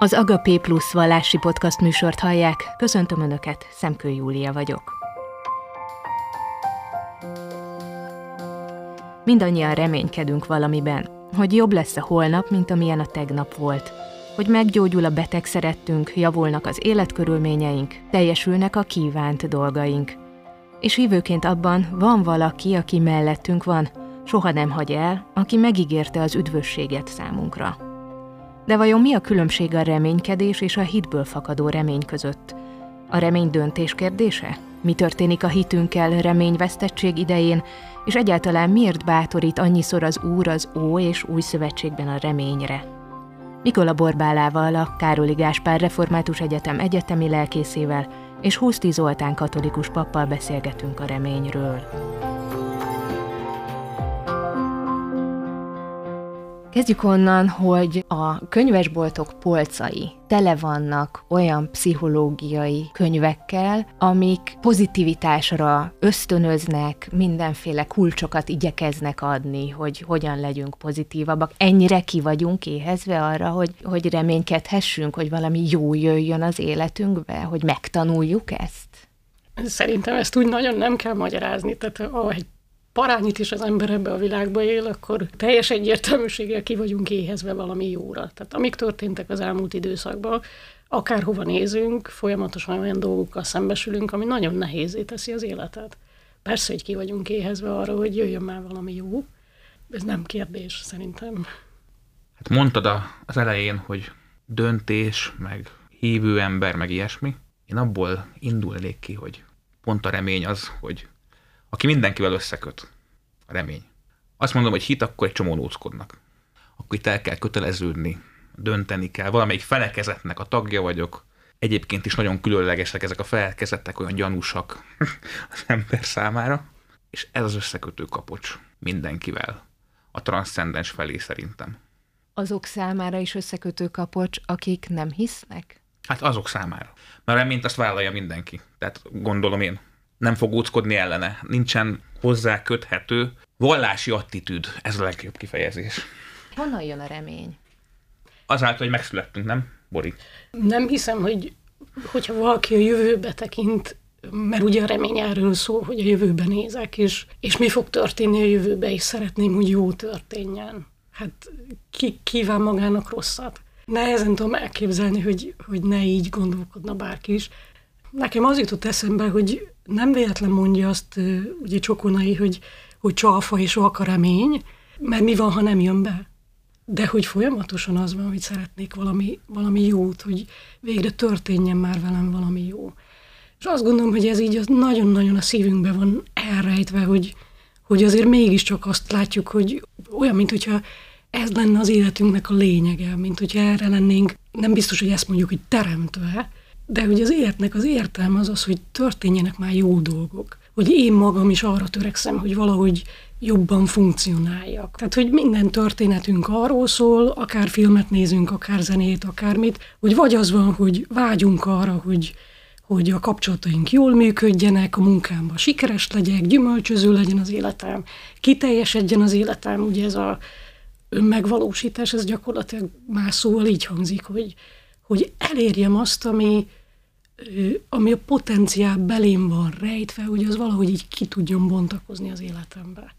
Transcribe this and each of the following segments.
Az Agapé Plus vallási podcast műsort hallják. Köszöntöm Önöket, Szemkő Júlia vagyok. Mindannyian reménykedünk valamiben, hogy jobb lesz a holnap, mint amilyen a tegnap volt. Hogy meggyógyul a beteg szerettünk, javulnak az életkörülményeink, teljesülnek a kívánt dolgaink. És hívőként abban van valaki, aki mellettünk van, soha nem hagy el, aki megígérte az üdvösséget számunkra. De vajon mi a különbség a reménykedés és a hitből fakadó remény között? A remény döntés kérdése? Mi történik a hitünkkel reményvesztettség idején, és egyáltalán miért bátorít annyiszor az Úr az Ó és Új Szövetségben a reményre? Mikola Borbálával, a Károli Gáspár Református Egyetem egyetemi lelkészével és 20 Zoltán katolikus pappal beszélgetünk a reményről. Kezdjük onnan, hogy a könyvesboltok polcai tele vannak olyan pszichológiai könyvekkel, amik pozitivitásra ösztönöznek, mindenféle kulcsokat igyekeznek adni, hogy hogyan legyünk pozitívabbak. Ennyire ki vagyunk éhezve arra, hogy, hogy reménykedhessünk, hogy valami jó jöjjön az életünkbe, hogy megtanuljuk ezt? Szerintem ezt úgy nagyon nem kell magyarázni. Tehát ahogy parányit is az ember ebbe a világba él, akkor teljes egyértelműséggel ki vagyunk éhezve valami jóra. Tehát amik történtek az elmúlt időszakban, akárhova nézünk, folyamatosan olyan dolgokkal szembesülünk, ami nagyon nehézé teszi az életet. Persze, hogy ki vagyunk éhezve arra, hogy jöjjön már valami jó. Ez nem kérdés, szerintem. Hát mondtad az elején, hogy döntés, meg hívő ember, meg ilyesmi. Én abból indulnék ki, hogy pont a remény az, hogy aki mindenkivel összeköt. A remény. Azt mondom, hogy hit, akkor egy csomó nóckodnak. Akkor itt el kell köteleződni, dönteni kell. Valamelyik felekezetnek a tagja vagyok. Egyébként is nagyon különlegesek ezek a felekezetek, olyan gyanúsak az ember számára. És ez az összekötő kapocs mindenkivel. A transzcendens felé szerintem. Azok számára is összekötő kapocs, akik nem hisznek? Hát azok számára. Mert reményt azt vállalja mindenki. Tehát gondolom én nem fog óckodni ellene. Nincsen hozzá köthető vallási attitűd. Ez a legjobb kifejezés. Honnan jön a remény? Azáltal, hogy megszülettünk, nem, Bori? Nem hiszem, hogy hogyha valaki a jövőbe tekint, mert ugye a remény erről szól, hogy a jövőbe nézek, és, és mi fog történni a jövőbe, és szeretném, hogy jó történjen. Hát ki kíván magának rosszat? Nehezen tudom elképzelni, hogy, hogy ne így gondolkodna bárki is. Nekem az jutott eszembe, hogy nem véletlen mondja azt ugye Csokonai, hogy, hogy csalfa és a remény, mert mi van, ha nem jön be? De hogy folyamatosan az van, hogy szeretnék valami, valami jót, hogy végre történjen már velem valami jó. És azt gondolom, hogy ez így az nagyon-nagyon a szívünkbe van elrejtve, hogy, hogy azért mégiscsak azt látjuk, hogy olyan, mint hogyha ez lenne az életünknek a lényege, mint hogyha erre lennénk, nem biztos, hogy ezt mondjuk, hogy teremtve, de hogy az életnek az értelme az az, hogy történjenek már jó dolgok. Hogy én magam is arra törekszem, hogy valahogy jobban funkcionáljak. Tehát, hogy minden történetünk arról szól, akár filmet nézünk, akár zenét, akármit, hogy vagy az van, hogy vágyunk arra, hogy, hogy a kapcsolataink jól működjenek, a munkámban sikeres legyek, gyümölcsöző legyen az életem, kiteljesedjen az életem, ugye ez a önmegvalósítás, ez gyakorlatilag más szóval így hangzik, hogy, hogy elérjem azt, ami, ami a potenciál belém van rejtve, hogy az valahogy így ki tudjon bontakozni az életembe.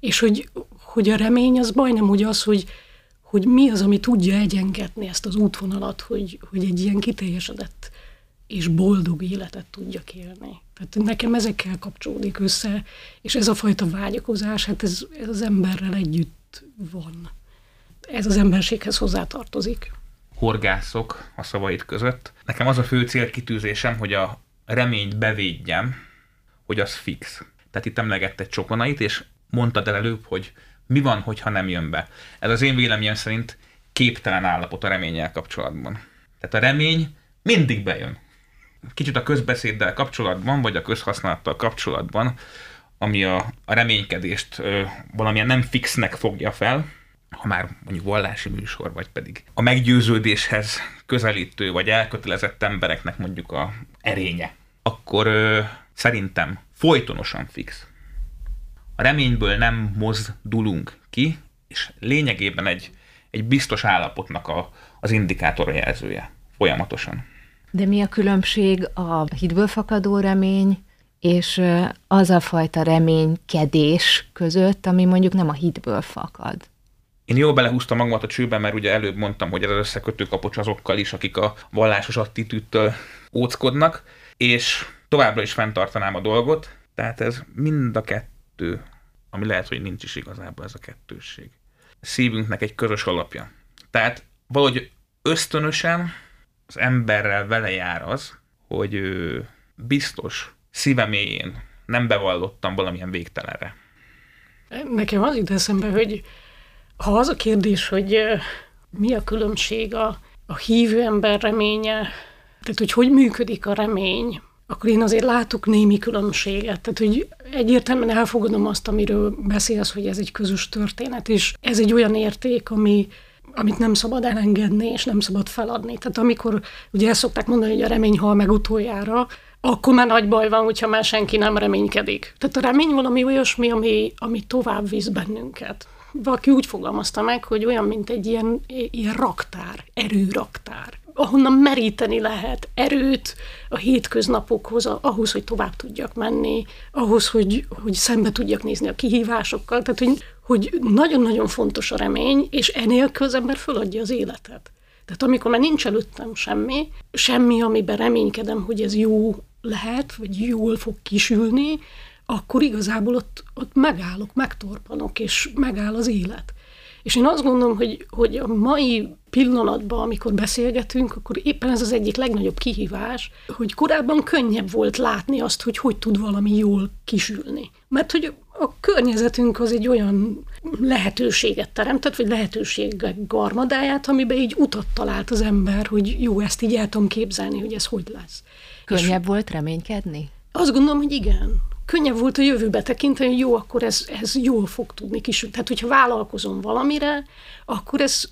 És hogy, hogy a remény az majdnem úgy az, hogy, hogy mi az, ami tudja egyengetni ezt az útvonalat, hogy, hogy egy ilyen kiteljesedett és boldog életet tudjak élni. Tehát nekem ezekkel kapcsolódik össze, és ez a fajta vágyakozás, hát ez, ez az emberrel együtt van. Ez az emberséghez hozzátartozik horgászok a szavait között. Nekem az a fő célkitűzésem, hogy a reményt bevédjem, hogy az fix. Tehát itt emlegette Csokonait, és mondtad el előbb, hogy mi van, hogyha nem jön be. Ez az én véleményem szerint képtelen állapot a reménnyel kapcsolatban. Tehát a remény mindig bejön. Kicsit a közbeszéddel kapcsolatban, vagy a közhasználattal kapcsolatban, ami a, a reménykedést ö, valamilyen nem fixnek fogja fel, ha már mondjuk vallási műsor, vagy pedig a meggyőződéshez közelítő, vagy elkötelezett embereknek mondjuk a erénye, akkor ö, szerintem folytonosan fix. A reményből nem mozdulunk ki, és lényegében egy, egy biztos állapotnak a, az indikátora jelzője folyamatosan. De mi a különbség a hitből fakadó remény és az a fajta reménykedés között, ami mondjuk nem a hitből fakad? Én jól belehúztam magamat a csőben, mert ugye előbb mondtam, hogy ez összekötő kapocs azokkal is, akik a vallásos attitűdtől óckodnak, és továbbra is fenntartanám a dolgot, tehát ez mind a kettő, ami lehet, hogy nincs is igazából ez a kettősség. A szívünknek egy közös alapja. Tehát valahogy ösztönösen az emberrel vele jár az, hogy ő biztos szívem mélyén nem bevallottam valamilyen végtelenre. Nekem az jut eszembe, hogy ha az a kérdés, hogy mi a különbség a, a hívő ember reménye, tehát hogy hogy működik a remény, akkor én azért látok némi különbséget. Tehát, hogy egyértelműen elfogadom azt, amiről beszélsz, hogy ez egy közös történet, és ez egy olyan érték, ami, amit nem szabad elengedni, és nem szabad feladni. Tehát amikor ugye ezt szokták mondani, hogy a remény hal meg utoljára, akkor már nagy baj van, hogyha már senki nem reménykedik. Tehát a remény valami olyasmi, ami, ami tovább visz bennünket. Valaki úgy fogalmazta meg, hogy olyan, mint egy ilyen, ilyen raktár, erőraktár, ahonnan meríteni lehet erőt a hétköznapokhoz, ahhoz, hogy tovább tudjak menni, ahhoz, hogy, hogy szembe tudjak nézni a kihívásokkal. Tehát, hogy, hogy nagyon-nagyon fontos a remény, és enélkül az ember föladja az életet. Tehát amikor már nincs előttem semmi, semmi, amiben reménykedem, hogy ez jó lehet, vagy jól fog kisülni, akkor igazából ott, ott megállok, megtorpanok, és megáll az élet. És én azt gondolom, hogy, hogy a mai pillanatban, amikor beszélgetünk, akkor éppen ez az egyik legnagyobb kihívás, hogy korábban könnyebb volt látni azt, hogy hogy tud valami jól kisülni. Mert hogy a környezetünk az egy olyan lehetőséget teremtett, vagy lehetőségek garmadáját, amiben így utat talált az ember, hogy jó, ezt így el tudom képzelni, hogy ez hogy lesz. Könnyebb És volt reménykedni? Azt gondolom, hogy igen. Könnyebb volt a jövőbe tekinteni, hogy jó, akkor ez, ez jól fog tudni kisülni. Tehát, hogyha vállalkozom valamire, akkor ez,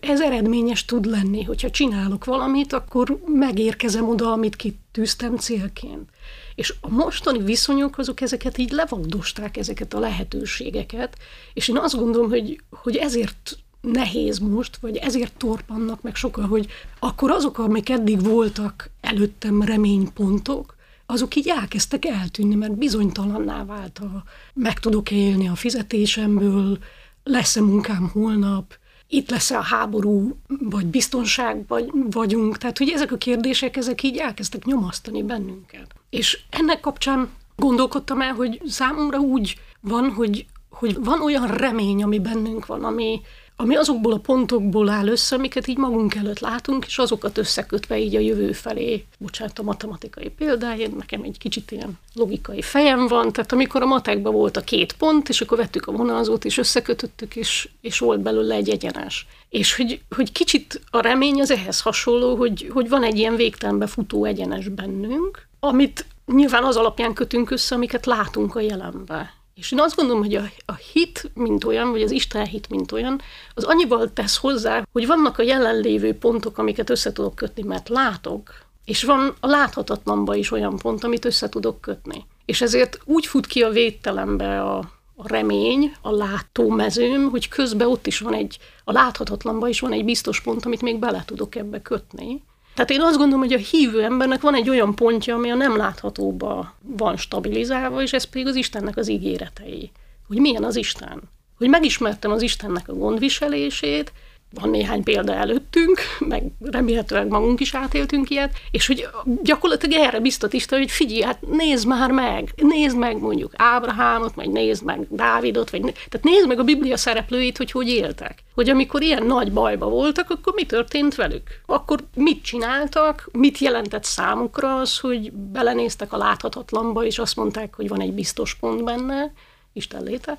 ez eredményes tud lenni. Hogyha csinálok valamit, akkor megérkezem oda, amit kitűztem célként. És a mostani viszonyok azok ezeket így levagdosták, ezeket a lehetőségeket, és én azt gondolom, hogy, hogy ezért nehéz most, vagy ezért torpannak meg sokan, hogy akkor azok, amik eddig voltak előttem reménypontok, azok így elkezdtek eltűnni, mert bizonytalanná vált a meg tudok élni a fizetésemből, lesz-e munkám holnap, itt lesz-e a háború, vagy biztonság vagy, vagyunk. Tehát, hogy ezek a kérdések, ezek így elkezdtek nyomasztani bennünket. És ennek kapcsán gondolkodtam el, hogy számomra úgy van, hogy, hogy van olyan remény, ami bennünk van, ami, ami azokból a pontokból áll össze, amiket így magunk előtt látunk, és azokat összekötve így a jövő felé, bocsánat a matematikai példáján, nekem egy kicsit ilyen logikai fejem van, tehát amikor a matekban volt a két pont, és akkor vettük a vonalzót, és összekötöttük, és, és volt belőle egy egyenes. És hogy, hogy kicsit a remény az ehhez hasonló, hogy, hogy van egy ilyen végtelenbe futó egyenes bennünk, amit nyilván az alapján kötünk össze, amiket látunk a jelenben. És én azt gondolom, hogy a, a hit, mint olyan, vagy az Isten hit, mint olyan, az annyival tesz hozzá, hogy vannak a jelenlévő pontok, amiket össze tudok kötni, mert látok, és van a láthatatlanban is olyan pont, amit össze tudok kötni. És ezért úgy fut ki a védtelembe a, a remény, a látómezőm, hogy közben ott is van egy, a láthatatlanban is van egy biztos pont, amit még bele tudok ebbe kötni. Tehát én azt gondolom, hogy a hívő embernek van egy olyan pontja, ami a nem láthatóba van stabilizálva, és ez pedig az Istennek az ígéretei. Hogy milyen az Isten. Hogy megismertem az Istennek a gondviselését, van néhány példa előttünk, meg remélhetőleg magunk is átéltünk ilyet, és hogy gyakorlatilag erre biztat Isten, hogy figyelj, hát nézd már meg, nézd meg mondjuk Ábrahámot, vagy nézd meg Dávidot, vagy tehát nézd meg a Biblia szereplőit, hogy hogy éltek. Hogy amikor ilyen nagy bajba voltak, akkor mi történt velük? Akkor mit csináltak, mit jelentett számukra az, hogy belenéztek a láthatatlanba, és azt mondták, hogy van egy biztos pont benne, Isten léte,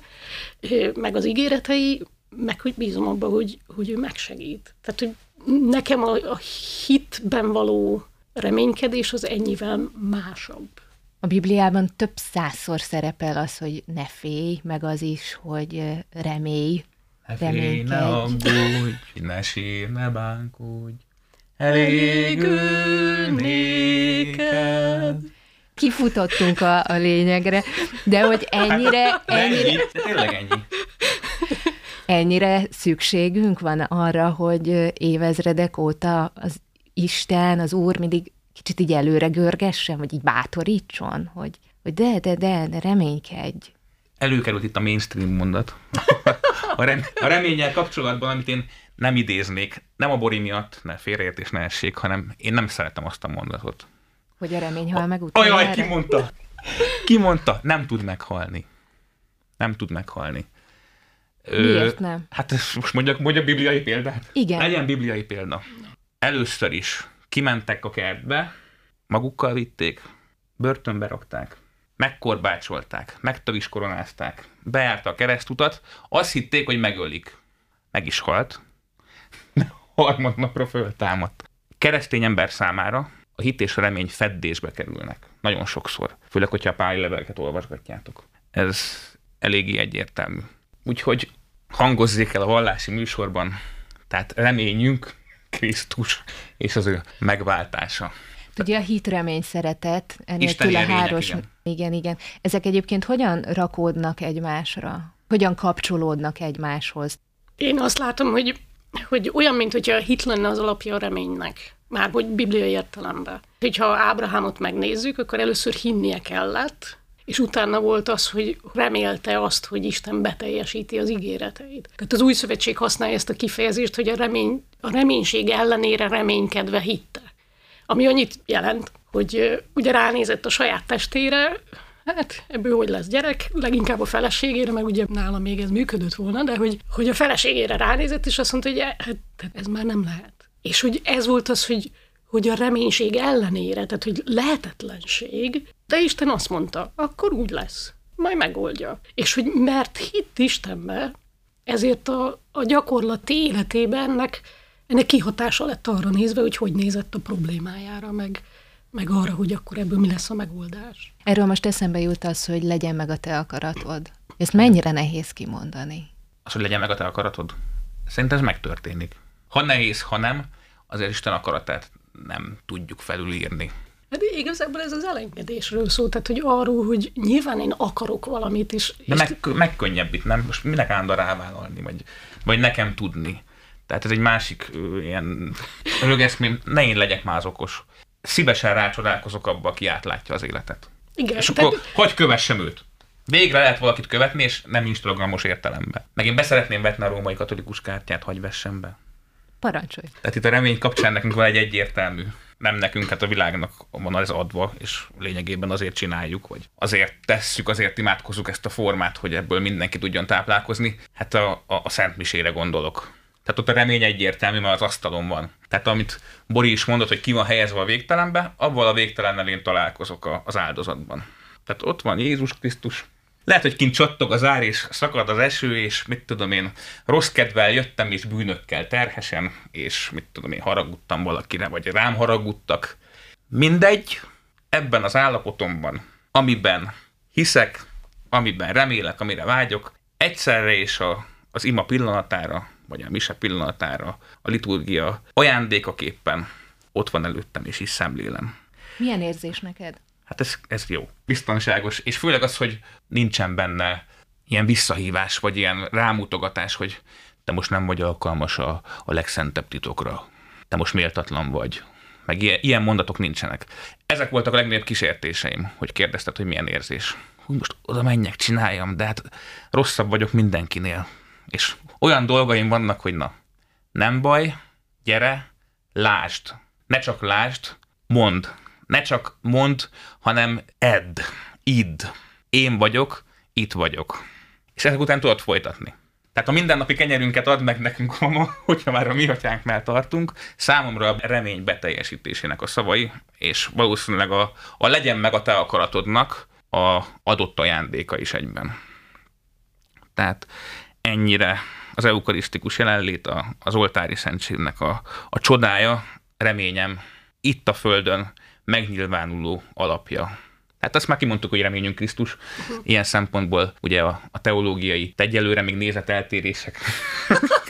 meg az ígéretei, meg hogy bízom abban, hogy, hogy ő megsegít. Tehát, hogy nekem a, a hitben való reménykedés az ennyivel másabb. A Bibliában több százszor szerepel az, hogy ne félj, meg az is, hogy remélj. Ne félj, ne aggódj, ne sír, ne bánkodj, elégül néked. Kifutottunk a, a lényegre, de hogy ennyire... ennyire... Ennyi, tényleg ennyi. Ennyire szükségünk van arra, hogy évezredek óta az Isten, az Úr mindig kicsit így előre görgessen, vagy így bátorítson, hogy, hogy de, de, de, de reménykedj. Előkerült itt a mainstream mondat. a, rem, a reménnyel kapcsolatban, amit én nem idéznék, nem a Bori miatt, ne félreértés ne essék, hanem én nem szeretem azt a mondatot. Hogy a remény hal meg utána. Ajaj, ki mondta? Ki mondta? Nem tud meghalni. Nem tud meghalni. Miért nem? Hát most mondjak, mondjak bibliai példát? Igen. Legyen bibliai példa. Először is kimentek a kertbe, magukkal vitték, börtönbe rakták, megkorbácsolták, megtavis koronázták, bejárta a keresztutat, azt hitték, hogy megölik. Meg is halt. Harmadnapra föltámadt. Keresztény ember számára a hit és a remény feddésbe kerülnek. Nagyon sokszor. Főleg, hogyha a pály leveleket olvasgatjátok. Ez eléggé egyértelmű. Úgyhogy hangozzék el a vallási műsorban, tehát reményünk Krisztus és az ő megváltása. Ugye a hit, remény, szeretet, tőle erények, háros. igen. igen, igen. Ezek egyébként hogyan rakódnak egymásra? Hogyan kapcsolódnak egymáshoz? Én azt látom, hogy, hogy olyan, mint hogyha a hit lenne az alapja a reménynek. Már hogy bibliai értelemben. Hogyha Ábrahámot megnézzük, akkor először hinnie kellett, és utána volt az, hogy remélte azt, hogy Isten beteljesíti az ígéreteit. Tehát az új szövetség használja ezt a kifejezést, hogy a, remény, a reménység ellenére reménykedve hitte. Ami annyit jelent, hogy ugye ránézett a saját testére, hát ebből hogy lesz gyerek, leginkább a feleségére, meg ugye nála még ez működött volna, de hogy, hogy a feleségére ránézett, és azt mondta, hogy e- hát, hát ez már nem lehet. És hogy ez volt az, hogy, hogy a reménység ellenére, tehát hogy lehetetlenség, de Isten azt mondta, akkor úgy lesz, majd megoldja. És hogy mert hitt Istenbe, ezért a, a gyakorlati életében ennek, ennek kihatása lett arra nézve, hogy hogy nézett a problémájára, meg, meg arra, hogy akkor ebből mi lesz a megoldás. Erről most eszembe jut az, hogy legyen meg a te akaratod. Ezt mennyire nehéz kimondani? Az, hogy legyen meg a te akaratod. Szerintem ez megtörténik. Ha nehéz, ha nem, azért Isten akaratát nem tudjuk felülírni. Hát igazából ez az elengedésről szól, tehát hogy arról, hogy nyilván én akarok valamit is. De meg, megkönnyebbít, nem? Most minek állandóan rávállalni, vagy, vagy nekem tudni. Tehát ez egy másik ö, ilyen rögeszmém, ne én legyek már az okos. Szívesen rácsodálkozok abba, aki átlátja az életet. igen, És tehát- akkor hogy kövessem őt? Végre lehet valakit követni, és nem instagramos értelemben. Meg én beszeretném vetni a római katolikus kártyát, hagy vessem be. Parancsolj. Tehát itt a remény kapcsán nekünk van egy egyértelmű, nem nekünk, hát a világnak van ez adva, és lényegében azért csináljuk, hogy azért tesszük, azért imádkozzuk ezt a formát, hogy ebből mindenki tudjon táplálkozni. Hát a, a, a Szent Misére gondolok. Tehát ott a remény egyértelmű, mert az asztalon van. Tehát amit Bori is mondott, hogy ki van helyezve a végtelenbe, avval a végtelennel én találkozok a, az áldozatban. Tehát ott van Jézus Krisztus, lehet, hogy kint csattog az ár, és szakad az eső, és mit tudom én, rossz kedvel jöttem, és bűnökkel terhesen, és mit tudom én, haragudtam valakire, vagy rám haragudtak. Mindegy, ebben az állapotomban, amiben hiszek, amiben remélek, amire vágyok, egyszerre és a, az ima pillanatára, vagy a mise pillanatára, a liturgia ajándékaképpen ott van előttem, és is szemlélem. Milyen érzés neked? Hát ez, ez jó. Biztonságos. És főleg az, hogy nincsen benne ilyen visszahívás, vagy ilyen rámutogatás, hogy te most nem vagy alkalmas a, a legszentebb titokra. Te most méltatlan vagy. Meg ilyen, ilyen mondatok nincsenek. Ezek voltak a legnagyobb kísértéseim, hogy kérdezted, hogy milyen érzés. Hogy most oda menjek, csináljam, de hát rosszabb vagyok mindenkinél. És olyan dolgaim vannak, hogy na, nem baj, gyere, lásd. Ne csak lásd, mondd. Ne csak mondd, hanem edd, idd. Én vagyok, itt vagyok. És ezek után tudod folytatni. Tehát a mindennapi kenyerünket ad meg nekünk, mama, hogyha már a mi atyánknál tartunk, számomra a remény beteljesítésének a szavai, és valószínűleg a, a legyen meg a te akaratodnak a adott ajándéka is egyben. Tehát ennyire az eukarisztikus jelenlét, a, az oltári szentségnek a, a csodája, reményem, itt a Földön megnyilvánuló alapja. Hát azt már kimondtuk, hogy reményünk Krisztus. Ilyen szempontból ugye a, a teológiai egyelőre még nézeteltérések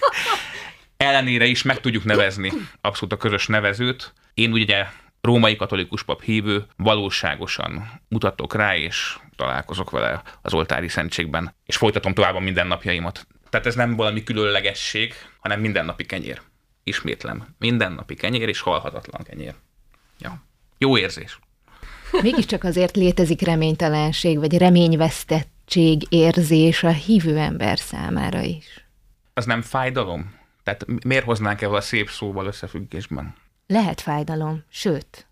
ellenére is meg tudjuk nevezni abszolút a közös nevezőt. Én ugye római katolikus pap hívő, valóságosan mutatok rá, és találkozok vele az oltári szentségben, és folytatom tovább a mindennapjaimat. Tehát ez nem valami különlegesség, hanem mindennapi kenyér. Ismétlem, mindennapi kenyér és halhatatlan kenyér. Ja. Jó érzés. Mégiscsak azért létezik reménytelenség, vagy reményvesztettség érzés a hívő ember számára is. Az nem fájdalom? Tehát miért hoznánk ebben a szép szóval összefüggésben? Lehet fájdalom, sőt.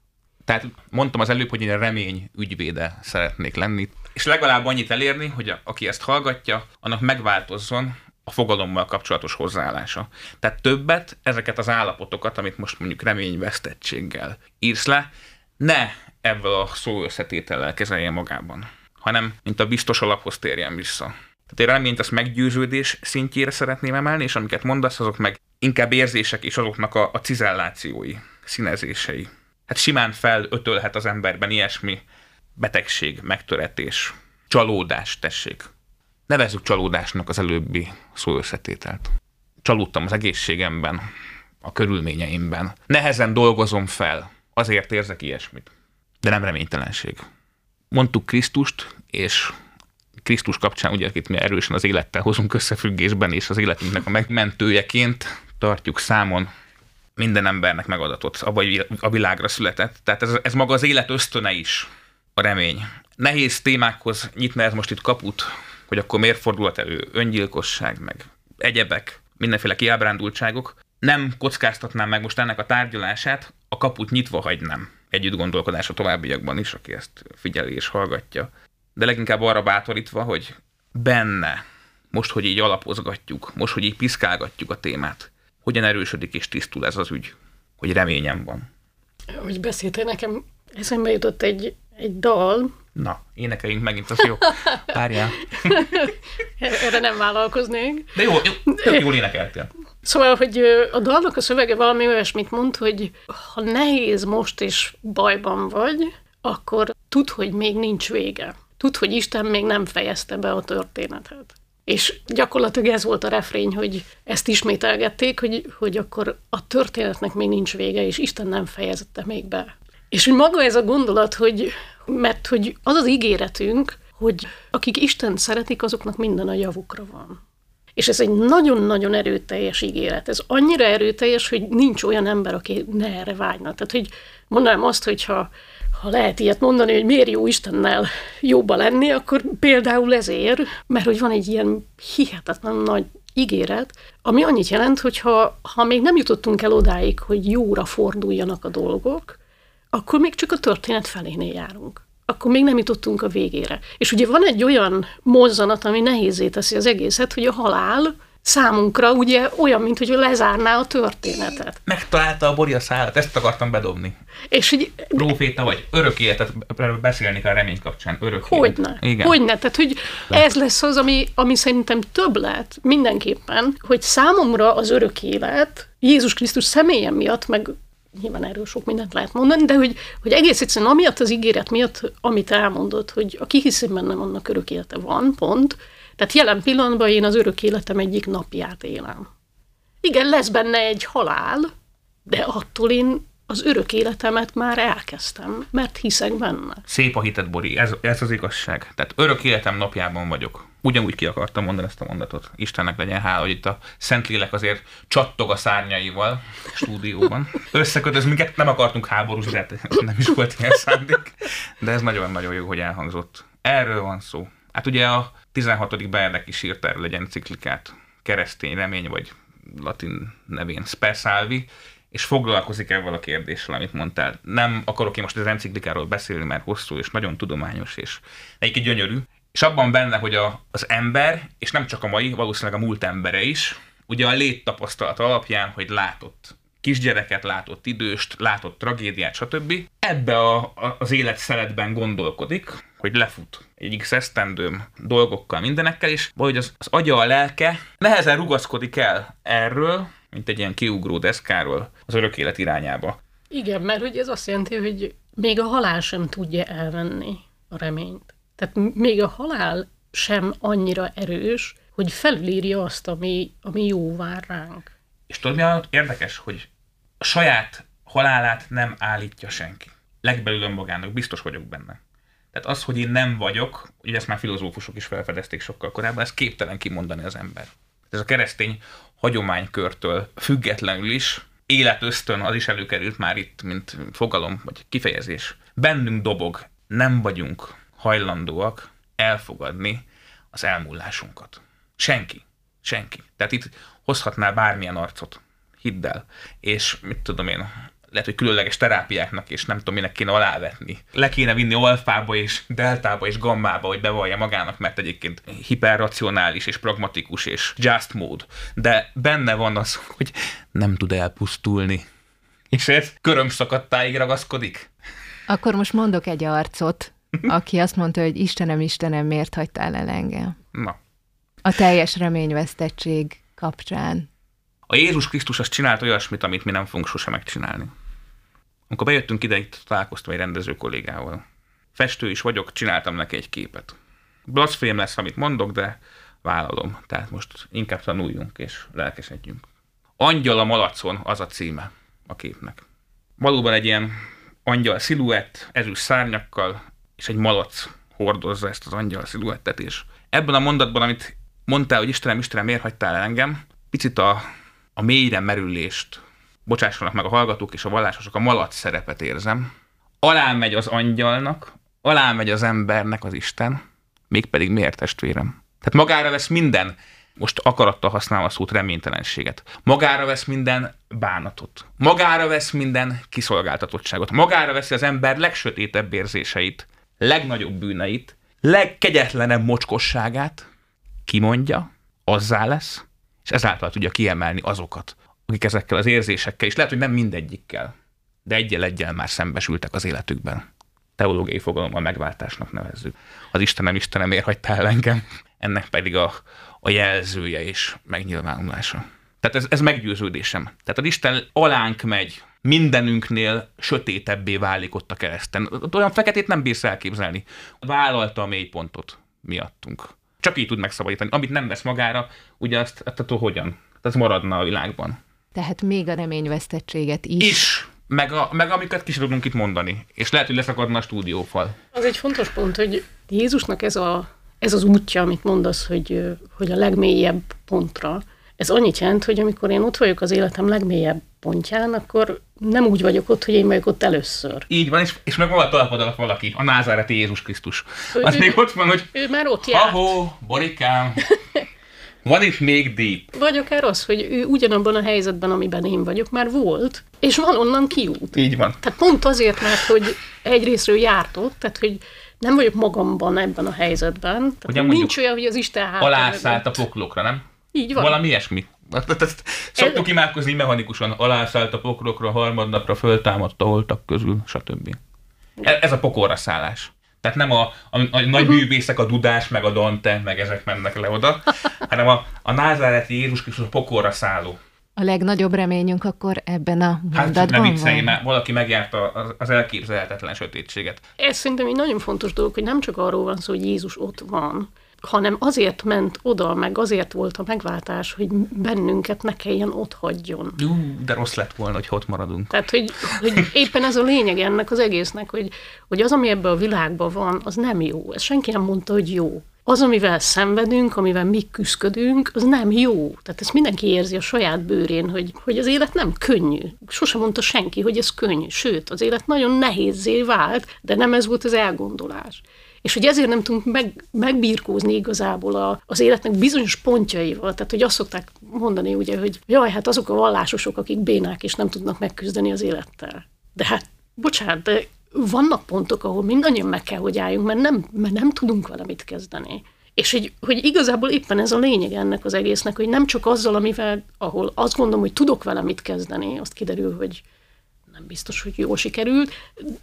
Tehát mondtam az előbb, hogy én remény ügyvéde szeretnék lenni, és legalább annyit elérni, hogy a, aki ezt hallgatja, annak megváltozzon a fogalommal kapcsolatos hozzáállása. Tehát többet ezeket az állapotokat, amit most mondjuk reményvesztettséggel írsz le, ne ebből a szó összetétellel kezelje magában, hanem mint a biztos alaphoz térjen vissza. Tehát én reményt azt meggyőződés szintjére szeretném emelni, és amiket mondasz, azok meg inkább érzések és azoknak a, a cizellációi, színezései. Hát simán felötölhet az emberben ilyesmi betegség, megtöretés, csalódás, tessék. Nevezzük csalódásnak az előbbi szó összetételt. Csalódtam az egészségemben, a körülményeimben. Nehezen dolgozom fel, azért érzek ilyesmit. De nem reménytelenség. Mondtuk Krisztust, és Krisztus kapcsán, ugye, akit mi erősen az élettel hozunk összefüggésben, és az életünknek a megmentőjeként tartjuk számon, minden embernek megadatott, abban a világra született. Tehát ez, ez maga az élet ösztöne is, a remény. Nehéz témákhoz nyitna ez most itt kaput, hogy akkor miért fordulhat elő öngyilkosság, meg egyebek, mindenféle kiábrándultságok. Nem kockáztatnám meg most ennek a tárgyalását, a kaput nyitva hagynám együtt gondolkodás a továbbiakban is, aki ezt figyeli és hallgatja. De leginkább arra bátorítva, hogy benne, most, hogy így alapozgatjuk, most, hogy így piszkálgatjuk a témát, hogyan erősödik és tisztul ez az ügy, hogy reményem van. Hogy beszéltél nekem, eszembe jutott egy, egy dal. Na, énekeljünk megint, az jó. Várjál. Erre nem vállalkoznék. De jó, jó jól énekeltél. Szóval, hogy a dalnak a szövege valami olyasmit mond, hogy ha nehéz most is bajban vagy, akkor tudd, hogy még nincs vége. Tudd, hogy Isten még nem fejezte be a történetet. És gyakorlatilag ez volt a refrény, hogy ezt ismételgették, hogy, hogy akkor a történetnek még nincs vége, és Isten nem fejezette még be. És hogy maga ez a gondolat, hogy, mert hogy az az ígéretünk, hogy akik Isten szeretik, azoknak minden a javukra van. És ez egy nagyon-nagyon erőteljes ígéret. Ez annyira erőteljes, hogy nincs olyan ember, aki ne erre vágyna. Tehát, hogy mondanám azt, hogyha ha lehet ilyet mondani, hogy miért jó Istennel jobba lenni, akkor például ezért, mert hogy van egy ilyen hihetetlen nagy ígéret, ami annyit jelent, hogy ha, ha még nem jutottunk el odáig, hogy jóra forduljanak a dolgok, akkor még csak a történet felénél járunk. Akkor még nem jutottunk a végére. És ugye van egy olyan mozzanat, ami nehézé teszi az egészet, hogy a halál számunkra ugye olyan, mint hogy lezárná a történetet. Megtalálta a Bori a szállat, ezt akartam bedobni. És hogy... Próféta vagy, örök életet, beszélni kell a remény kapcsán, örök Hogyne, Igen. hogyne, tehát hogy ez lesz az, ami, ami szerintem több lett mindenképpen, hogy számomra az örök élet Jézus Krisztus személyen miatt, meg nyilván erről sok mindent lehet mondani, de hogy, hogy egész egyszerűen amiatt az ígéret miatt, amit elmondott, hogy aki hiszi bennem, annak örök élete van, pont, tehát jelen pillanatban én az örök életem egyik napját élem. Igen, lesz benne egy halál, de attól én az örök életemet már elkezdtem, mert hiszek benne. Szép a hited, Bori, ez, ez az igazság. Tehát örök életem napjában vagyok. Ugyanúgy ki akartam mondani ezt a mondatot. Istennek legyen hála, hogy itt a Szentlélek azért csattog a szárnyaival a stúdióban. Összekötöz minket, nem akartunk háborúzni, de nem is volt ilyen szándék. De ez nagyon-nagyon jó, hogy elhangzott. Erről van szó. Hát ugye a 16. Bernek is írt erről egy enciklikát, keresztény remény, vagy latin nevén Spersalvi, és foglalkozik ezzel a kérdéssel, amit mondtál. Nem akarok én most az enciklikáról beszélni, mert hosszú és nagyon tudományos, és egyik gyönyörű. És abban benne, hogy a, az ember, és nem csak a mai, valószínűleg a múlt embere is, ugye a léttapasztalat alapján, hogy látott kisgyereket, látott időst, látott tragédiát, stb. Ebbe a, a, az életszeletben gondolkodik, hogy lefut egy x esztendőm dolgokkal, mindenekkel, és vagy az, az agya, a lelke nehezen rugaszkodik el erről, mint egy ilyen kiugró deszkáról az örök élet irányába. Igen, mert hogy ez azt jelenti, hogy még a halál sem tudja elvenni a reményt. Tehát még a halál sem annyira erős, hogy felülírja azt, ami, ami jó vár ránk. És tudod, mi a érdekes, hogy a saját halálát nem állítja senki. Legbelül önmagának, biztos vagyok benne. Tehát az, hogy én nem vagyok, ugye ezt már filozófusok is felfedezték sokkal korábban, ez képtelen kimondani az ember. ez a keresztény hagyománykörtől függetlenül is életösztön az is előkerült már itt, mint fogalom vagy kifejezés. Bennünk dobog, nem vagyunk hajlandóak elfogadni az elmúlásunkat. Senki. Senki. Tehát itt hozhatnál bármilyen arcot. Hidd el. És mit tudom én, lehet, hogy különleges terápiáknak, és nem tudom, minek kéne alávetni. Le kéne vinni alfába és deltába és gammába, hogy bevallja magának, mert egyébként hiperracionális és pragmatikus és just mód. De benne van az, hogy nem tud elpusztulni. És ez körömszakadtáig ragaszkodik. Akkor most mondok egy arcot, aki azt mondta, hogy Istenem, Istenem, miért hagytál el engem? Na. A teljes reményvesztettség kapcsán. A Jézus Krisztus azt csinált olyasmit, amit mi nem fogunk sose megcsinálni. Amikor bejöttünk ide, itt találkoztam egy rendező kollégával. Festő is vagyok, csináltam neki egy képet. Blasfém lesz, amit mondok, de vállalom. Tehát most inkább tanuljunk és lelkesedjünk. Angyal a malacon az a címe a képnek. Valóban egy ilyen angyal sziluett, ezüst szárnyakkal, és egy malac hordozza ezt az angyal sziluettet, és ebben a mondatban, amit mondtál, hogy Istenem, Istenem, miért hagytál el engem, picit a, a mélyre merülést bocsássanak meg a hallgatók és a vallásosok, a malac szerepet érzem. Alá megy az angyalnak, alá megy az embernek az Isten, mégpedig miért testvérem? Tehát magára vesz minden, most akarattal használva a szót reménytelenséget, magára vesz minden bánatot, magára vesz minden kiszolgáltatottságot, magára veszi az ember legsötétebb érzéseit, legnagyobb bűneit, legkegyetlenebb mocskosságát, kimondja, azzá lesz, és ezáltal tudja kiemelni azokat, akik ezekkel az érzésekkel, és lehet, hogy nem mindegyikkel, de egyel egyel már szembesültek az életükben. Teológiai fogalommal megváltásnak nevezzük. Az Istenem, Istenem, miért hagytál engem? Ennek pedig a, a jelzője és megnyilvánulása. Tehát ez, ez meggyőződésem. Tehát az Isten alánk megy, mindenünknél sötétebbé válik ott a kereszten. Olyan feketét nem bírsz elképzelni. Vállalta a mélypontot miattunk. Csak így tud megszabadítani. Amit nem vesz magára, ugye azt, azt hogyan? Az maradna a világban. Tehát még a reményvesztettséget is. Is. Meg, a, meg amiket ki tudunk itt mondani. És lehet, hogy leszakadna a stúdiófal. Az egy fontos pont, hogy Jézusnak ez, a, ez az útja, amit mondasz, hogy, hogy a legmélyebb pontra, ez annyit jelent, hogy amikor én ott vagyok az életem legmélyebb pontján, akkor nem úgy vagyok ott, hogy én vagyok ott először. Így van, és, és meg van a talpad alatt valaki, a názáreti Jézus Krisztus. Az ő, még ott van, hogy... Ő már ott járt. Ahó, borikám, van itt még deep. Vagy akár az, hogy ő ugyanabban a helyzetben, amiben én vagyok, már volt, és van onnan kiút. Így van. Tehát pont azért, mert hogy egyrésztről járt ott, tehát hogy nem vagyok magamban ebben a helyzetben. Tehát nincs olyan, hogy az Isten hát. Alászállt a poklokra, nem? Így van. Valami ilyesmi. Szoktuk Ez... imádkozni mechanikusan. Alászállt a poklokra, harmadnapra föltámadt a holtak közül, stb. Ez a pokolra szállás. Tehát nem a, a, a nagy művészek, a Dudás, meg a Dante, meg ezek mennek le oda, hanem a, a názáreti Jézus Krisztus pokolra szálló. A legnagyobb reményünk akkor ebben a mondatban hát, nem viccelj, mert valaki megjárta az, az elképzelhetetlen sötétséget. Ez szerintem egy nagyon fontos dolog, hogy nem csak arról van szó, hogy Jézus ott van, hanem azért ment oda, meg azért volt a megváltás, hogy bennünket ne kelljen ott hagyjon. Jú, de rossz lett volna, hogy ott maradunk. Tehát, hogy, hogy éppen ez a lényeg ennek az egésznek, hogy, hogy az, ami ebben a világban van, az nem jó. Ez senki nem mondta, hogy jó. Az, amivel szenvedünk, amivel mi küzdködünk, az nem jó. Tehát ezt mindenki érzi a saját bőrén, hogy, hogy az élet nem könnyű. Sose mondta senki, hogy ez könnyű. Sőt, az élet nagyon nehézé vált, de nem ez volt az elgondolás és hogy ezért nem tudunk meg, megbírkózni igazából a, az életnek bizonyos pontjaival. Tehát, hogy azt szokták mondani, ugye, hogy jaj, hát azok a vallásosok, akik bénák és nem tudnak megküzdeni az élettel. De hát, bocsánat, de vannak pontok, ahol mindannyian meg kell, hogy álljunk, mert nem, mert nem tudunk vele mit kezdeni. És hogy, hogy igazából éppen ez a lényeg ennek az egésznek, hogy nem csak azzal, amivel, ahol azt gondolom, hogy tudok vele mit kezdeni, azt kiderül, hogy nem biztos, hogy jól sikerült,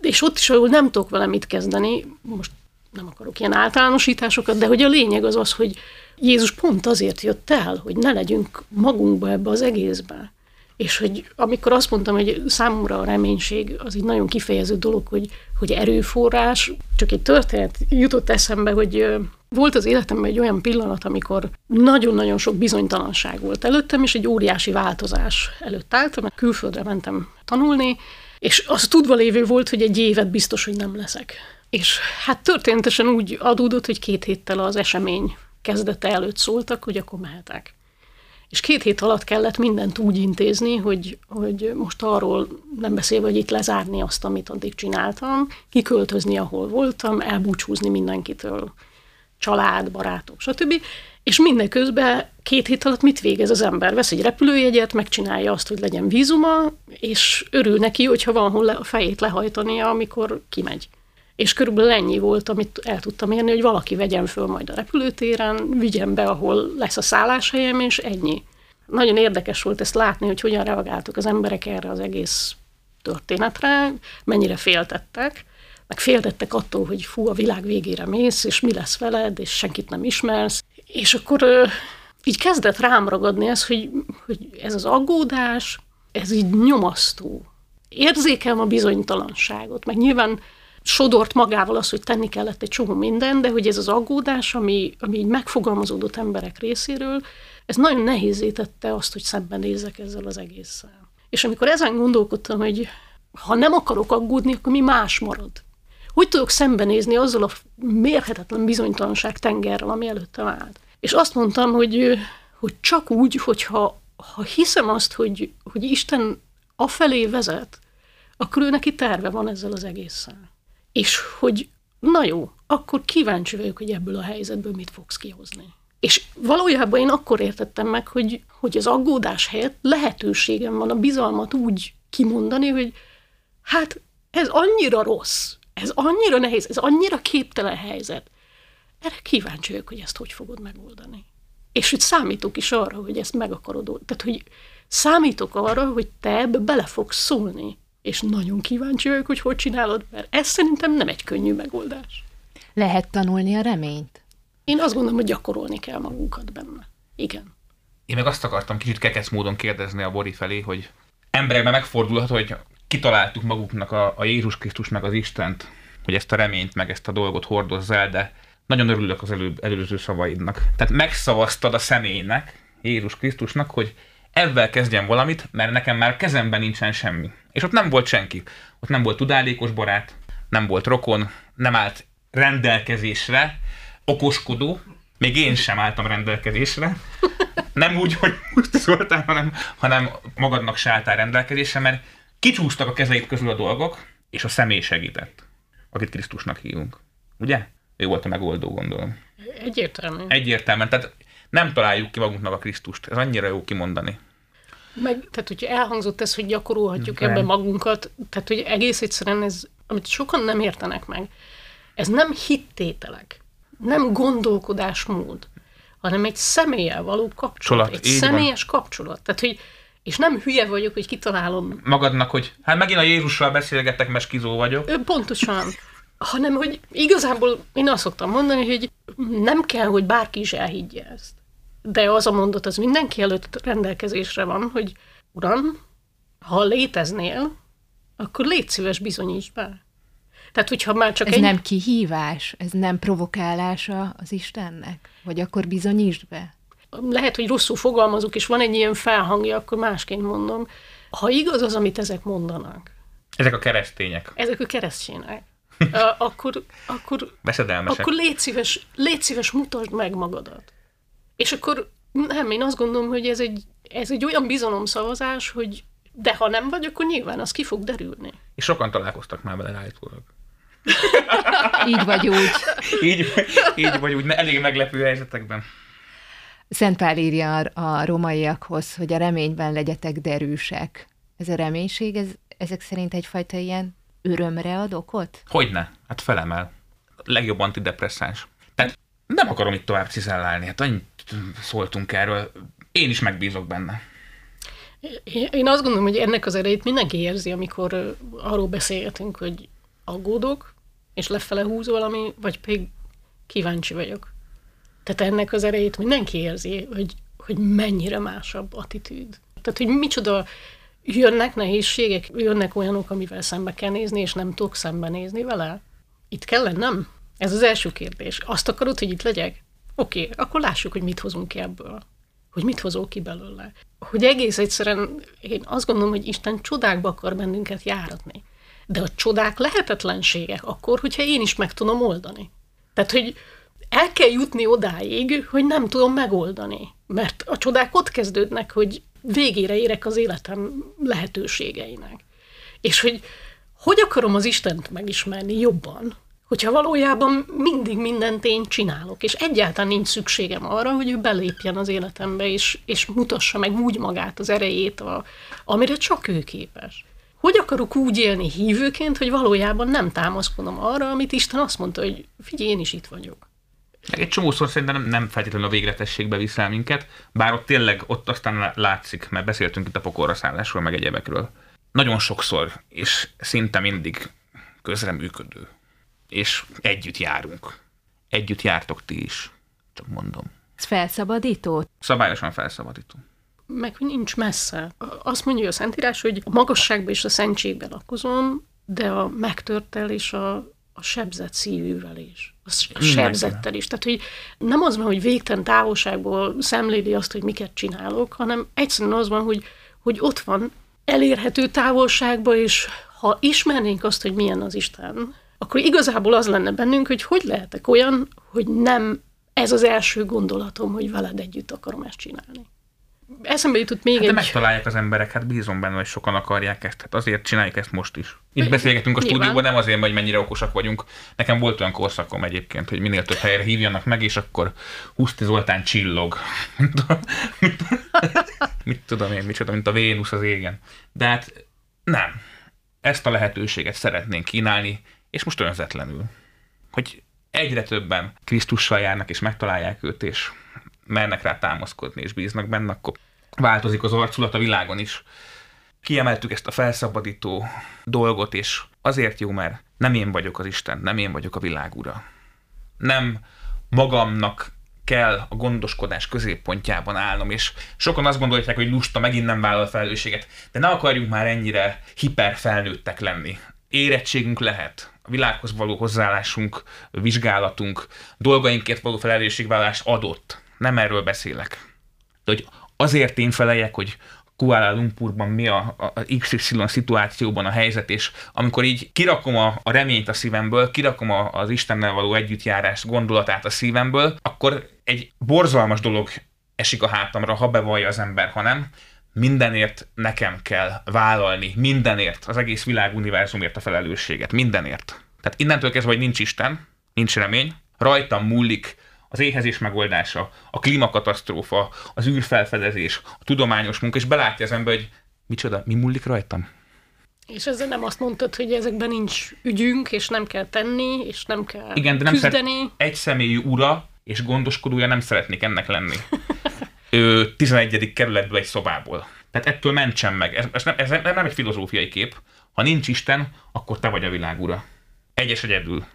és ott is, ahol nem tudok vele mit kezdeni, most nem akarok ilyen általánosításokat, de hogy a lényeg az az, hogy Jézus pont azért jött el, hogy ne legyünk magunkba ebbe az egészbe. És hogy amikor azt mondtam, hogy számomra a reménység az egy nagyon kifejező dolog, hogy, hogy erőforrás, csak egy történet jutott eszembe, hogy volt az életemben egy olyan pillanat, amikor nagyon-nagyon sok bizonytalanság volt előttem, és egy óriási változás előtt álltam, külföldre mentem tanulni, és az tudva lévő volt, hogy egy évet biztos, hogy nem leszek. És hát történetesen úgy adódott, hogy két héttel az esemény kezdete előtt szóltak, hogy akkor mehetek. És két hét alatt kellett mindent úgy intézni, hogy, hogy most arról nem beszélve, hogy itt lezárni azt, amit addig csináltam, kiköltözni, ahol voltam, elbúcsúzni mindenkitől, család, barátok, stb. És mindeközben két hét alatt mit végez az ember? Vesz egy repülőjegyet, megcsinálja azt, hogy legyen vízuma, és örül neki, hogyha van hol a fejét lehajtania, amikor kimegy. És körülbelül ennyi volt, amit el tudtam érni, hogy valaki vegyen föl majd a repülőtéren, vigyen be, ahol lesz a szálláshelyem, és ennyi. Nagyon érdekes volt ezt látni, hogy hogyan reagáltak az emberek erre az egész történetre, mennyire féltettek, meg féltettek attól, hogy fú, a világ végére mész, és mi lesz veled, és senkit nem ismersz. És akkor így kezdett rám ragadni ez, hogy, hogy ez az aggódás, ez így nyomasztó. Érzékelem a bizonytalanságot, meg nyilván sodort magával az, hogy tenni kellett egy csomó minden, de hogy ez az aggódás, ami, ami így megfogalmazódott emberek részéről, ez nagyon nehézé tette azt, hogy szembenézek ezzel az egésszel. És amikor ezen gondolkodtam, hogy ha nem akarok aggódni, akkor mi más marad? Hogy tudok szembenézni azzal a mérhetetlen bizonytalanság tengerrel, ami előttem állt? És azt mondtam, hogy, hogy csak úgy, hogyha ha hiszem azt, hogy, hogy Isten afelé vezet, akkor ő neki terve van ezzel az egésszel. És hogy na jó, akkor kíváncsi vagyok, hogy ebből a helyzetből mit fogsz kihozni. És valójában én akkor értettem meg, hogy, hogy az aggódás helyett lehetőségem van a bizalmat úgy kimondani, hogy hát ez annyira rossz, ez annyira nehéz, ez annyira képtelen helyzet. Erre kíváncsi vagyok, hogy ezt hogy fogod megoldani. És hogy számítok is arra, hogy ezt meg akarod Tehát, hogy számítok arra, hogy te ebbe bele fogsz szólni. És nagyon kíváncsi vagyok, hogy hogy csinálod, mert ez szerintem nem egy könnyű megoldás. Lehet tanulni a reményt? Én azt gondolom, hogy gyakorolni kell magunkat benne. Igen. Én meg azt akartam kicsit kekesz módon kérdezni a Bori felé, hogy emberekben megfordulhat, hogy kitaláltuk maguknak a, a Jézus Krisztus meg az Istent, hogy ezt a reményt meg ezt a dolgot hordozz el, de nagyon örülök az előbb, előző szavaidnak. Tehát megszavaztad a személynek, Jézus Krisztusnak, hogy ebben kezdjem valamit, mert nekem már kezemben nincsen semmi. És ott nem volt senki. Ott nem volt tudálékos barát, nem volt rokon, nem állt rendelkezésre, okoskodó, még én sem álltam rendelkezésre. Nem úgy, hogy most szóltál, hanem, hanem magadnak se álltál rendelkezésre, mert kicsúsztak a kezeit közül a dolgok, és a személy segített, akit Krisztusnak hívunk. Ugye? Ő volt a megoldó, gondolom. Egyértelmű. Egyértelműen. Tehát nem találjuk ki magunknak a Krisztust. Ez annyira jó kimondani. Meg, tehát, hogyha elhangzott ez, hogy gyakorolhatjuk nem. ebbe magunkat, tehát, hogy egész egyszerűen ez, amit sokan nem értenek meg, ez nem hittételek, nem gondolkodásmód, hanem egy személlyel való kapcsolat, Csolat, egy személyes van. kapcsolat. Tehát, hogy és nem hülye vagyok, hogy kitalálom. Magadnak, hogy hát megint a Jézussal beszélgetek, mert skizó vagyok. Pontosan hanem hogy igazából én azt szoktam mondani, hogy nem kell, hogy bárki is elhiggye ezt. De az a mondat az mindenki előtt rendelkezésre van, hogy uram, ha léteznél, akkor légy szíves bizonyíts be. Tehát, hogyha már csak ez egy... nem kihívás, ez nem provokálása az Istennek? Vagy akkor bizonyítsd be? Lehet, hogy rosszul fogalmazok, és van egy ilyen felhangja, akkor másként mondom. Ha igaz az, amit ezek mondanak. Ezek a keresztények. Ezek a keresztények akkor, akkor, akkor légy szíves, légy szíves, mutasd meg magadat. És akkor nem, én azt gondolom, hogy ez egy, ez egy olyan bizalomszavazás, hogy de ha nem vagy, akkor nyilván az ki fog derülni. És sokan találkoztak már vele állítólag. így vagy úgy. így, így vagy úgy, elég meglepő helyzetekben. Szent Pál írja a romaiakhoz, hogy a reményben legyetek derűsek. Ez a reménység, ez, ezek szerint egyfajta ilyen örömre ad okot? Hogyne, hát felemel. Legjobb antidepresszáns. Tehát nem akarom itt tovább cizellálni, hát annyit szóltunk erről. Én is megbízok benne. Én azt gondolom, hogy ennek az erejét mindenki érzi, amikor arról beszélgetünk, hogy aggódok, és lefele húz valami, vagy pedig kíváncsi vagyok. Tehát ennek az erejét mindenki érzi, hogy, hogy mennyire másabb attitűd. Tehát, hogy micsoda jönnek nehézségek, jönnek olyanok, amivel szembe kell nézni, és nem tudok szembenézni vele? Itt kell lennem? Ez az első kérdés. Azt akarod, hogy itt legyek? Oké, okay, akkor lássuk, hogy mit hozunk ki ebből. Hogy mit hozok ki belőle. Hogy egész egyszerűen én azt gondolom, hogy Isten csodákba akar bennünket járatni. De a csodák lehetetlenségek akkor, hogyha én is meg tudom oldani. Tehát, hogy el kell jutni odáig, hogy nem tudom megoldani. Mert a csodák ott kezdődnek, hogy végére érek az életem lehetőségeinek. És hogy hogy akarom az Istent megismerni jobban, hogyha valójában mindig mindent én csinálok, és egyáltalán nincs szükségem arra, hogy ő belépjen az életembe, és, és mutassa meg úgy magát, az erejét, a, amire csak ő képes. Hogy akarok úgy élni hívőként, hogy valójában nem támaszkodom arra, amit Isten azt mondta, hogy figyelj, én is itt vagyok. Meg egy csomószor szerintem nem, feltétlenül a végletességbe viszel minket, bár ott tényleg ott aztán látszik, mert beszéltünk itt a pokorra szállásról, meg egyebekről. Nagyon sokszor, és szinte mindig közreműködő. És együtt járunk. Együtt jártok ti is, csak mondom. Ez felszabadító? Szabályosan felszabadító. Meg hogy nincs messze. Azt mondja a Szentírás, hogy a magasságban és a szentségbe lakozom, de a megtörtel és a a sebzett szívűvel is, a sebzettel is. Tehát, hogy nem az van, hogy végtelen távolságból szemléli azt, hogy miket csinálok, hanem egyszerűen az van, hogy, hogy ott van elérhető távolságban, és ha ismernénk azt, hogy milyen az Isten, akkor igazából az lenne bennünk, hogy hogy lehetek olyan, hogy nem ez az első gondolatom, hogy veled együtt akarom ezt csinálni eszembe jutott még hát egy... De megtalálják az emberek, hát bízom benne, hogy sokan akarják ezt. Hát azért csináljuk ezt most is. Itt beszélgetünk a stúdióban, nem azért, hogy mennyire okosak vagyunk. Nekem volt olyan korszakom egyébként, hogy minél több helyre hívjanak meg, és akkor Huszti Zoltán csillog. Mit tudom én, micsoda, mint a Vénusz az égen. De hát nem. Ezt a lehetőséget szeretnénk kínálni, és most önzetlenül. Hogy egyre többen Krisztussal járnak, és megtalálják őt, és mernek rá támaszkodni és bíznak benne, akkor változik az arculat a világon is. Kiemeltük ezt a felszabadító dolgot, és azért jó, mert nem én vagyok az Isten, nem én vagyok a világ ura. Nem magamnak kell a gondoskodás középpontjában állnom, és sokan azt gondolják, hogy lusta, megint nem vállal felelősséget, de ne akarjunk már ennyire hiperfelnőttek lenni. Érettségünk lehet, világhoz való hozzáállásunk, vizsgálatunk, dolgainkért való felelősségvállalás adott nem erről beszélek. De hogy azért én feleljek, hogy Kuala Lumpurban mi a, a XY szituációban a helyzet, és amikor így kirakom a, a reményt a szívemből, kirakom a, az Istennel való együttjárás gondolatát a szívemből, akkor egy borzalmas dolog esik a hátamra, ha bevallja az ember, ha nem. Mindenért nekem kell vállalni, mindenért, az egész világ univerzumért a felelősséget, mindenért. Tehát innentől kezdve, hogy nincs Isten, nincs remény, rajtam múlik az éhezés megoldása, a klímakatasztrófa, az űrfelfedezés, a tudományos munka, és belátja az ember, hogy micsoda, mi múlik rajtam? És ezzel nem azt mondtad, hogy ezekben nincs ügyünk, és nem kell tenni, és nem kell Igen, de nem küzdeni. Szeret, egy személyű ura és gondoskodója nem szeretnék ennek lenni. Ő 11. kerületből egy szobából. Tehát ettől mentsen meg. Ez, ez, nem, ez nem egy filozófiai kép. Ha nincs Isten, akkor te vagy a világ ura. Egyes egyedül.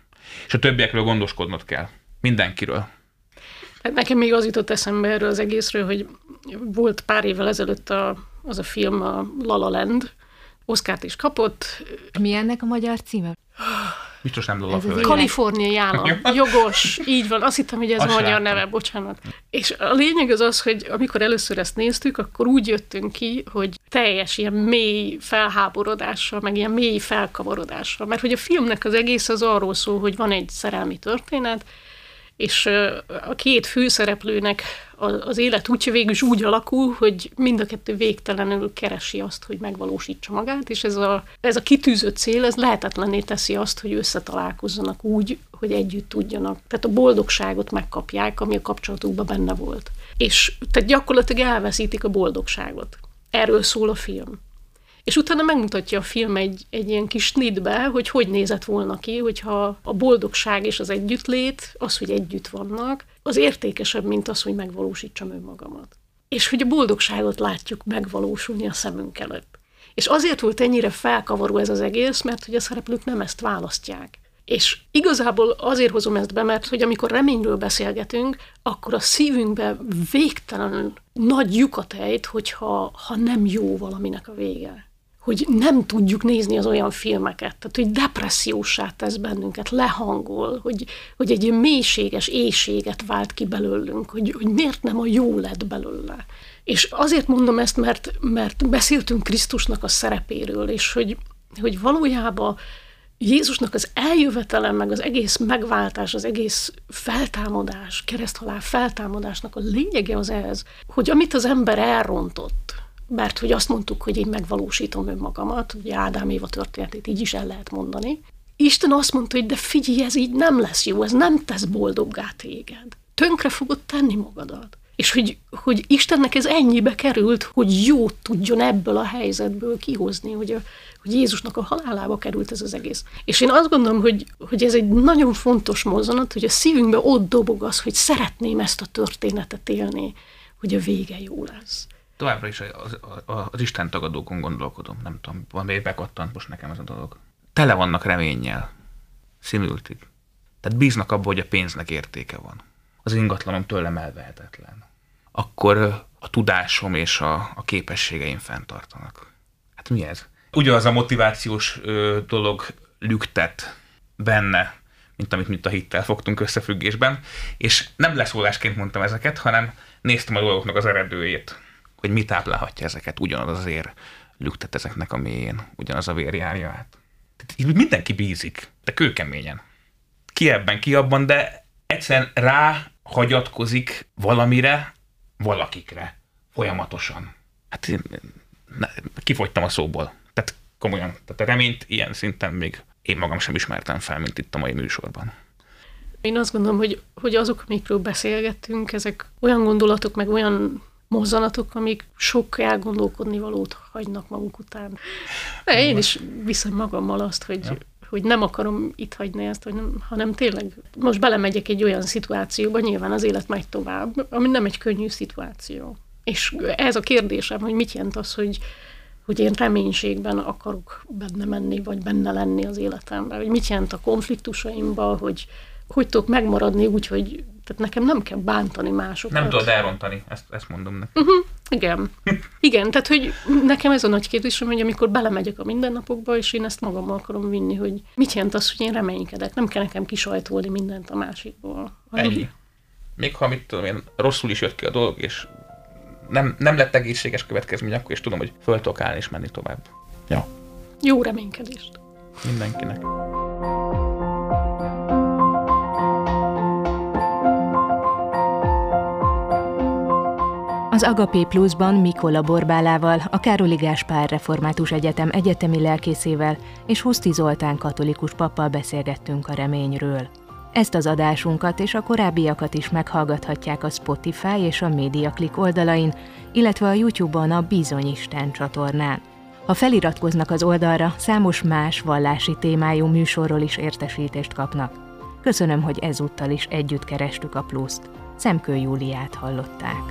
És a többiekről gondoskodnod kell. Mindenkiről. Hát nekem még az jutott eszembe erről az egészről, hogy volt pár évvel ezelőtt a, az a film, a La La Land, Oszkárt is kapott. Mi ennek a magyar címe? Biztos nem Lola Kaliforniai állam. Jogos, így van. Azt hittem, hogy ez a magyar láttam. neve, bocsánat. És a lényeg az az, hogy amikor először ezt néztük, akkor úgy jöttünk ki, hogy teljes ilyen mély felháborodással, meg ilyen mély felkavarodással. Mert hogy a filmnek az egész az arról szól, hogy van egy szerelmi történet, és a két főszereplőnek az élet úgy végül is úgy alakul, hogy mind a kettő végtelenül keresi azt, hogy megvalósítsa magát, és ez a, ez a kitűzött cél, ez lehetetlenné teszi azt, hogy összetalálkozzanak úgy, hogy együtt tudjanak. Tehát a boldogságot megkapják, ami a kapcsolatukban benne volt. És tehát gyakorlatilag elveszítik a boldogságot. Erről szól a film. És utána megmutatja a film egy, egy ilyen kis snitbe, hogy hogy nézett volna ki, hogyha a boldogság és az együttlét, az, hogy együtt vannak, az értékesebb, mint az, hogy megvalósítsam önmagamat. És hogy a boldogságot látjuk megvalósulni a szemünk előtt. És azért volt ennyire felkavaró ez az egész, mert hogy a szereplők nem ezt választják. És igazából azért hozom ezt be, mert hogy amikor reményről beszélgetünk, akkor a szívünkbe végtelenül nagy lyukat ejt, hogyha ha nem jó valaminek a vége hogy nem tudjuk nézni az olyan filmeket, tehát hogy depressziósá tesz bennünket, lehangol, hogy, hogy egy ilyen mélységes éjséget vált ki belőlünk, hogy, hogy miért nem a jó lett belőle. És azért mondom ezt, mert, mert beszéltünk Krisztusnak a szerepéről, és hogy, hogy valójában Jézusnak az eljövetele, meg az egész megváltás, az egész feltámadás, kereszthalál feltámadásnak a lényege az ez, hogy amit az ember elrontott, mert hogy azt mondtuk, hogy én megvalósítom önmagamat, ugye Ádám Éva történetét így is el lehet mondani, Isten azt mondta, hogy de figyelj, ez így nem lesz jó, ez nem tesz boldoggá téged. Tönkre fogod tenni magadat. És hogy, hogy Istennek ez ennyibe került, hogy jót tudjon ebből a helyzetből kihozni, hogy, a, hogy Jézusnak a halálába került ez az egész. És én azt gondolom, hogy, hogy ez egy nagyon fontos mozzanat, hogy a szívünkbe ott dobog az, hogy szeretném ezt a történetet élni, hogy a vége jó lesz. Továbbra is az, az, az Isten tagadókon gondolkodom, nem tudom, valami bekattant most nekem ez a dolog. Tele vannak reménnyel, szimültig. Tehát bíznak abban, hogy a pénznek értéke van. Az ingatlanom tőlem elvehetetlen. Akkor a tudásom és a, a képességeim fenntartanak. Hát mi ez? Ugyanaz a motivációs ö, dolog lüktet benne, mint amit mit a hittel fogtunk összefüggésben, és nem leszólásként mondtam ezeket, hanem néztem a dolgoknak az eredőjét, hogy mi táplálhatja ezeket, ugyanaz az ér lüktet ezeknek a mélyén, ugyanaz a vér járja át. Mindenki bízik, de kőkeményen. Ki ebben, ki abban, de egyszerűen rá hagyatkozik valamire, valakikre, folyamatosan. Hát én, ne, kifogytam a szóból. Tehát komolyan, tehát a reményt ilyen szinten még én magam sem ismertem fel, mint itt a mai műsorban. Én azt gondolom, hogy, hogy azok, amikről beszélgettünk, ezek olyan gondolatok, meg olyan mozzanatok, amik sok elgondolkodni valót hagynak maguk után. De én is viszem magammal azt, hogy, ja. hogy nem akarom itt hagyni ezt, hogy nem, hanem tényleg most belemegyek egy olyan szituációba, nyilván az élet megy tovább, ami nem egy könnyű szituáció. És ez a kérdésem, hogy mit jelent az, hogy, hogy én reménységben akarok benne menni, vagy benne lenni az életemben, hogy mit jelent a konfliktusaimban, hogy hogy tudok megmaradni úgy, hogy tehát nekem nem kell bántani másokat. Nem tudod elrontani, ezt, ezt mondom neki. Uh-huh, igen. Igen, tehát hogy nekem ez a nagy kérdésem, hogy amikor belemegyek a mindennapokba, és én ezt magammal akarom vinni, hogy mit jelent az, hogy én reménykedek. Nem kell nekem kisajtolni mindent a másikból. Ennyi. Még ha mit tudom én, rosszul is jött ki a dolog, és nem, nem lett egészséges következmény, akkor is tudom, hogy föl tudok állni és menni tovább. Ja. Jó reménykedést. Mindenkinek. Az Agapé Pluszban Mikola Borbálával, a Károli Gáspár Református Egyetem egyetemi lelkészével és Huszti Zoltán katolikus pappal beszélgettünk a reményről. Ezt az adásunkat és a korábbiakat is meghallgathatják a Spotify és a MediaClick oldalain, illetve a YouTube-on a Bizonyisten csatornán. Ha feliratkoznak az oldalra, számos más vallási témájú műsorról is értesítést kapnak. Köszönöm, hogy ezúttal is együtt kerestük a pluszt. Szemkő Júliát hallották.